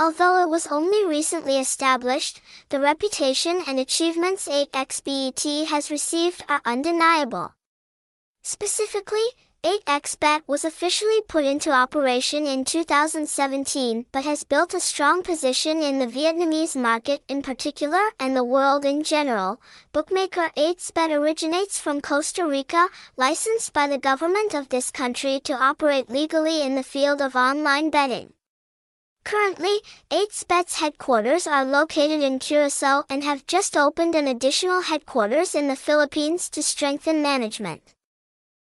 Although it was only recently established, the reputation and achievements 8xBET has received are undeniable. Specifically, 8xBet was officially put into operation in 2017 but has built a strong position in the Vietnamese market in particular and the world in general. Bookmaker 8xBet originates from Costa Rica, licensed by the government of this country to operate legally in the field of online betting. Currently, 8xBet's headquarters are located in Curacao and have just opened an additional headquarters in the Philippines to strengthen management.